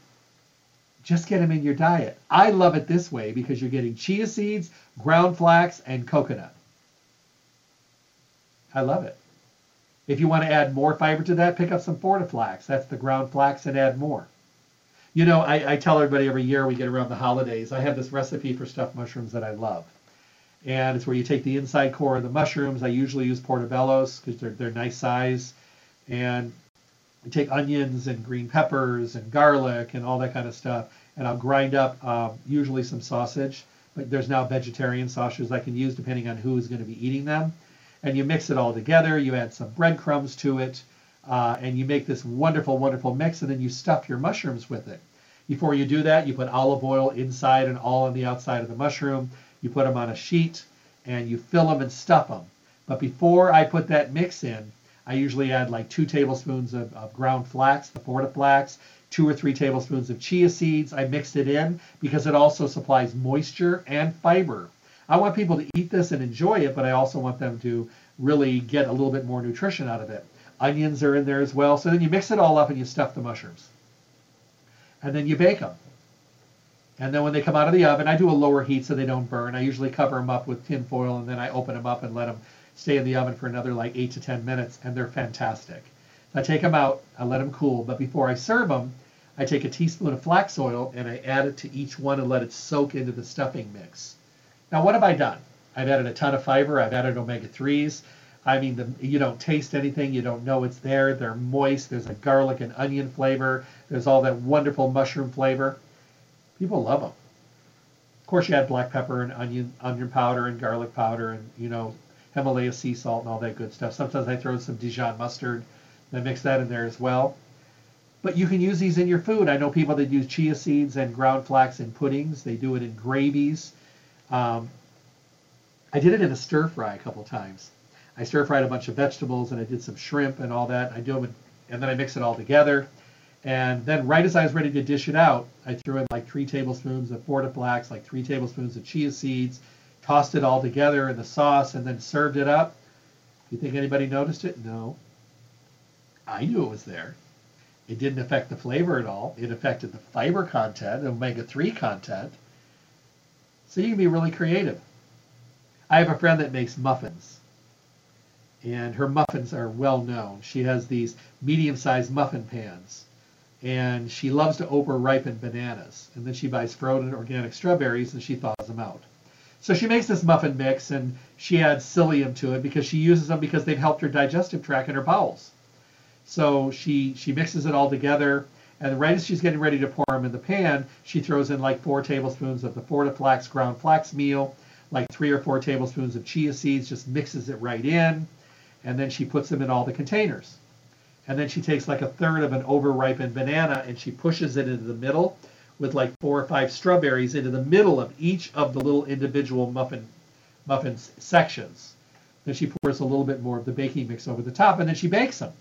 Just get them in your diet. I love it this way because you're getting chia seeds, ground flax, and coconut. I love it. If you want to add more fiber to that, pick up some Fortiflax. That's the ground flax and add more. You know, I, I tell everybody every year we get around the holidays, I have this recipe for stuffed mushrooms that I love. And it's where you take the inside core of the mushrooms. I usually use portobellos because they're, they're nice size. And I take onions and green peppers and garlic and all that kind of stuff, and I'll grind up um, usually some sausage. But there's now vegetarian sausages I can use depending on who is going to be eating them. And you mix it all together. You add some breadcrumbs to it, uh, and you make this wonderful, wonderful mix. And then you stuff your mushrooms with it. Before you do that, you put olive oil inside and all on the outside of the mushroom. You put them on a sheet, and you fill them and stuff them. But before I put that mix in, I usually add like two tablespoons of, of ground flax, the Fortiflax, two or three tablespoons of chia seeds. I mixed it in because it also supplies moisture and fiber. I want people to eat this and enjoy it, but I also want them to really get a little bit more nutrition out of it. Onions are in there as well. So then you mix it all up and you stuff the mushrooms. And then you bake them. And then when they come out of the oven, I do a lower heat so they don't burn. I usually cover them up with tin foil and then I open them up and let them stay in the oven for another like eight to 10 minutes, and they're fantastic. I take them out, I let them cool, but before I serve them, I take a teaspoon of flax oil and I add it to each one and let it soak into the stuffing mix. Now, what have I done? I've added a ton of fiber, I've added omega 3s. I mean, the, you don't taste anything, you don't know it's there. They're moist, there's a garlic and onion flavor, there's all that wonderful mushroom flavor. People love them. Of course, you add black pepper and onion, onion powder and garlic powder and, you know, Himalaya sea salt and all that good stuff. Sometimes I throw some Dijon mustard and I mix that in there as well. But you can use these in your food. I know people that use chia seeds and ground flax in puddings. They do it in gravies. Um, I did it in a stir fry a couple times. I stir fried a bunch of vegetables and I did some shrimp and all that. I do them in, and then I mix it all together. And then right as I was ready to dish it out, I threw in like three tablespoons of Fortiflax, like three tablespoons of chia seeds, tossed it all together in the sauce, and then served it up. You think anybody noticed it? No. I knew it was there. It didn't affect the flavor at all. It affected the fiber content, omega 3 content. So you can be really creative. I have a friend that makes muffins. And her muffins are well known. She has these medium sized muffin pans. And she loves to over ripen bananas. And then she buys frozen organic strawberries and she thaws them out. So she makes this muffin mix and she adds psyllium to it because she uses them because they've helped her digestive tract and her bowels. So she she mixes it all together and right as she's getting ready to pour them in the pan, she throws in like four tablespoons of the Fortiflax ground flax meal, like three or four tablespoons of chia seeds, just mixes it right in, and then she puts them in all the containers. And then she takes like a third of an over-ripened banana and she pushes it into the middle with like four or five strawberries into the middle of each of the little individual muffin muffin sections. Then she pours a little bit more of the baking mix over the top and then she bakes them.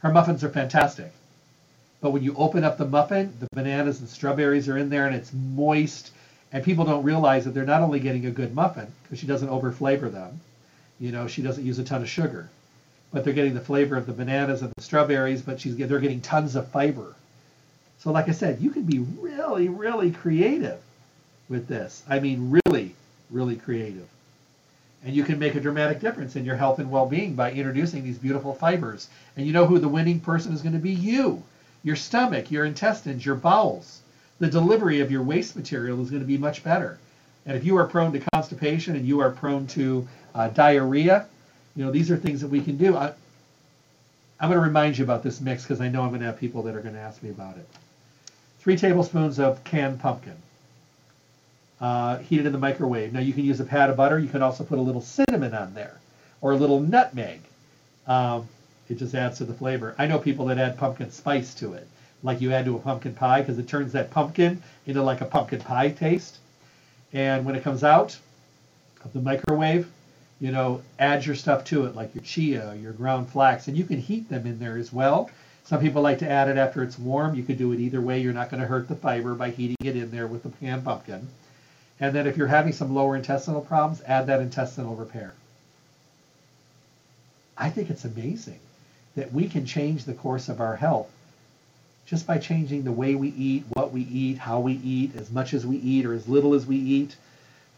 Her muffins are fantastic. But when you open up the muffin, the bananas and strawberries are in there and it's moist. And people don't realize that they're not only getting a good muffin because she doesn't over flavor them. You know, she doesn't use a ton of sugar, but they're getting the flavor of the bananas and the strawberries, but she's they're getting tons of fiber. So like I said, you can be really, really creative with this. I mean, really, really creative. And you can make a dramatic difference in your health and well-being by introducing these beautiful fibers. And you know who the winning person is going to be? You your stomach, your intestines, your bowels. The delivery of your waste material is going to be much better. And if you are prone to constipation and you are prone to uh, diarrhea, you know, these are things that we can do. I, I'm going to remind you about this mix because I know I'm going to have people that are going to ask me about it. Three tablespoons of canned pumpkin. Uh, heat it in the microwave. Now you can use a pat of butter. You can also put a little cinnamon on there or a little nutmeg. Um, it just adds to the flavor. I know people that add pumpkin spice to it, like you add to a pumpkin pie, because it turns that pumpkin into like a pumpkin pie taste. And when it comes out of the microwave, you know, add your stuff to it, like your chia, your ground flax, and you can heat them in there as well. Some people like to add it after it's warm. You could do it either way. You're not going to hurt the fiber by heating it in there with the canned pumpkin. And then if you're having some lower intestinal problems, add that intestinal repair. I think it's amazing that we can change the course of our health just by changing the way we eat, what we eat, how we eat, as much as we eat or as little as we eat,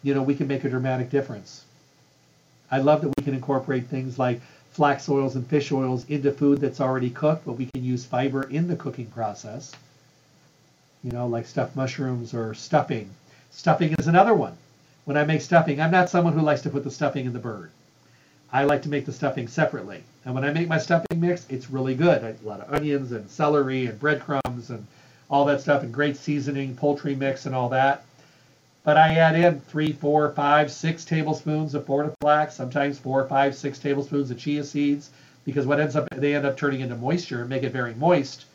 you know, we can make a dramatic difference. I love that we can incorporate things like flax oils and fish oils into food that's already cooked, but we can use fiber in the cooking process. You know, like stuffed mushrooms or stuffing. Stuffing is another one. When I make stuffing, I'm not someone who likes to put the stuffing in the bird. I like to make the stuffing separately. And when I make my stuffing mix, it's really good. I, a lot of onions and celery and breadcrumbs and all that stuff and great seasoning, poultry mix and all that. But I add in three, four, five, six tablespoons of Fortiflax, sometimes four, five, six tablespoons of chia seeds, because what ends up they end up turning into moisture and make it very moist.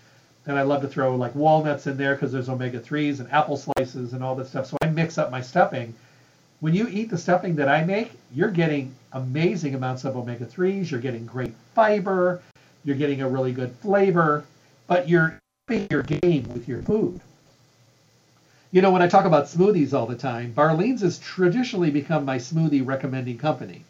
And I love to throw like walnuts in there because there's omega 3s and apple slices and all that stuff. So I mix up my stuffing when you eat the stuffing that I make, you're getting amazing amounts of omega 3s, you're getting great fiber, you're getting a really good flavor, but you're upping your game with your food. You know, when I talk about smoothies all the time, Barlean's has traditionally become my smoothie recommending company.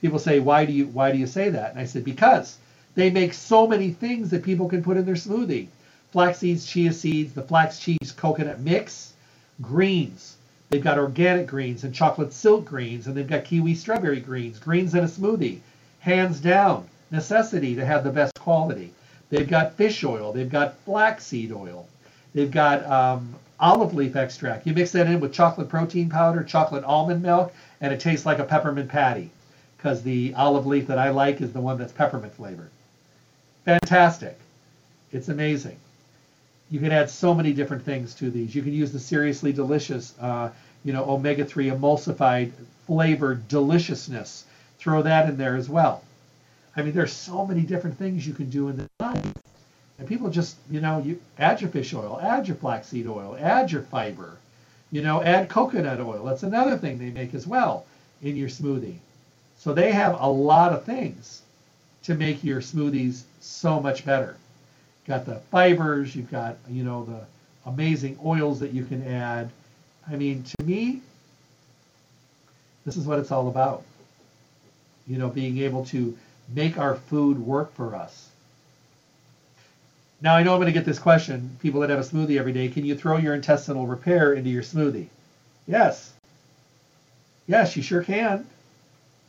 People say, "Why do you why do you say that?" And I said, "Because they make so many things that people can put in their smoothie. Flax seeds, chia seeds, the flax chia coconut mix, greens, They've got organic greens and chocolate silk greens, and they've got kiwi strawberry greens, greens in a smoothie. Hands down, necessity to have the best quality. They've got fish oil. They've got flaxseed oil. They've got um, olive leaf extract. You mix that in with chocolate protein powder, chocolate almond milk, and it tastes like a peppermint patty because the olive leaf that I like is the one that's peppermint flavored. Fantastic. It's amazing you can add so many different things to these. You can use the seriously delicious, uh, you know, omega-3 emulsified flavored deliciousness. Throw that in there as well. I mean, there's so many different things you can do in the life. And people just, you know, you add your fish oil, add your flaxseed oil, add your fiber, you know, add coconut oil. That's another thing they make as well in your smoothie. So they have a lot of things to make your smoothies so much better got the fibers, you've got, you know, the amazing oils that you can add. I mean, to me, this is what it's all about. You know, being able to make our food work for us. Now, I know I'm going to get this question. People that have a smoothie every day, can you throw your intestinal repair into your smoothie? Yes. Yes, you sure can.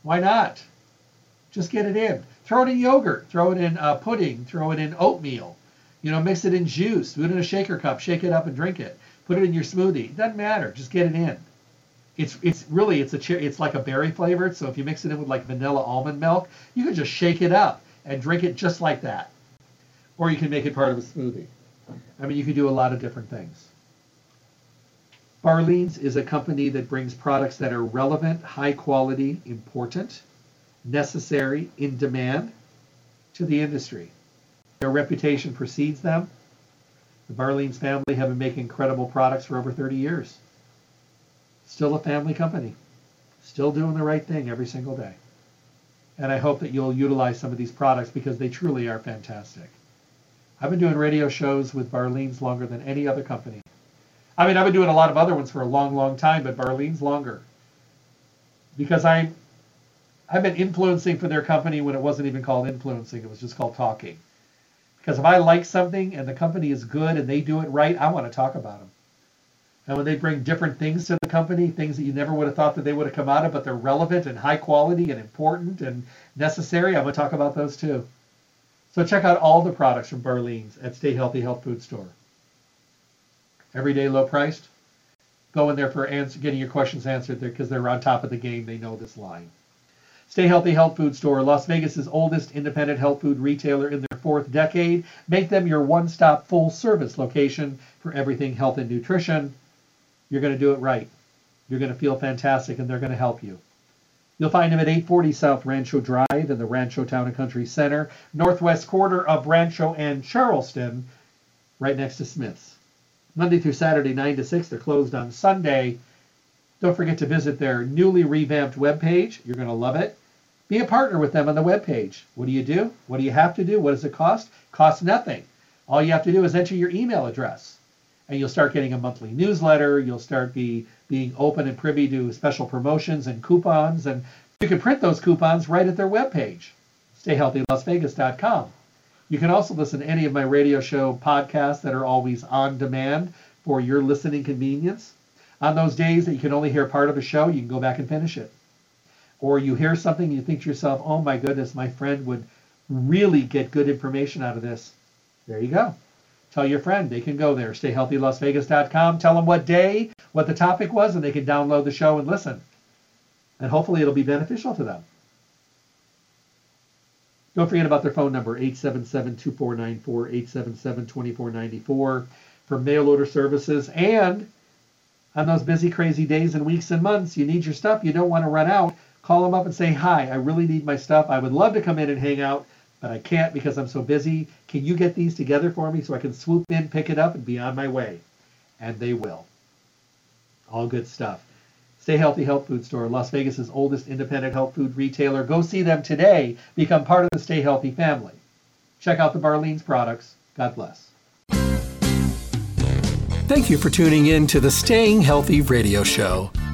Why not? Just get it in. Throw it in yogurt. Throw it in uh, pudding. Throw it in oatmeal. You know, mix it in juice. Put it in a shaker cup. Shake it up and drink it. Put it in your smoothie. It doesn't matter. Just get it in. It's it's really it's a cherry. It's like a berry flavored. So if you mix it in with like vanilla almond milk, you can just shake it up and drink it just like that. Or you can make it part of a smoothie. I mean, you can do a lot of different things. Barlean's is a company that brings products that are relevant, high quality, important, necessary, in demand to the industry. Their reputation precedes them. The Barleans family have been making incredible products for over 30 years. Still a family company, still doing the right thing every single day. And I hope that you'll utilize some of these products because they truly are fantastic. I've been doing radio shows with Barlean's longer than any other company. I mean, I've been doing a lot of other ones for a long, long time, but Barlean's longer. Because I, I've been influencing for their company when it wasn't even called influencing, it was just called talking. Because if I like something and the company is good and they do it right, I want to talk about them. And when they bring different things to the company, things that you never would have thought that they would have come out of, but they're relevant and high quality and important and necessary, I'm going to talk about those too. So check out all the products from Barlean's at Stay Healthy Health Food Store. Everyday low priced. Go in there for answer, getting your questions answered there because they're on top of the game. They know this line. Stay Healthy Health Food Store, Las Vegas's oldest independent health food retailer in their fourth decade. Make them your one-stop full-service location for everything health and nutrition you're going to do it right. You're going to feel fantastic, and they're going to help you. You'll find them at 840 South Rancho Drive in the Rancho Town and Country Center, northwest quarter of Rancho and Charleston, right next to Smith's. Monday through Saturday, 9 to 6. They're closed on Sunday. Don't forget to visit their newly revamped webpage. You're going to love it. Be a partner with them on the webpage. What do you do? What do you have to do? What does it cost? Costs nothing. All you have to do is enter your email address and you'll start getting a monthly newsletter. You'll start be being open and privy to special promotions and coupons, and you can print those coupons right at their web webpage, stayhealthylasvegas.com. You can also listen to any of my radio show podcasts that are always on demand for your listening convenience. On those days that you can only hear part of a show, you can go back and finish it. Or you hear something and you think to yourself, oh my goodness, my friend would really get good information out of this. There you go. Tell your friend they can go there, stayhealthylasvegas.com. Tell them what day, what the topic was, and they can download the show and listen. And hopefully it'll be beneficial to them. Don't forget about their phone number, 877-2494, 877-2494 for mail order services. And on those busy, crazy days and weeks and months, you need your stuff, you don't want to run out, call them up and say, hi, I really need my stuff. I would love to come in and hang out but I can't because I'm so busy. Can you get these together for me so I can swoop in, pick it up, and be on my way? And they will. All good stuff. Stay Healthy Health Food Store, Las Vegas's oldest independent health food retailer. Go see them today. Become part of the Stay Healthy family. Check out the Barlean's products. God bless. Thank you for tuning in to the Staying Healthy radio show.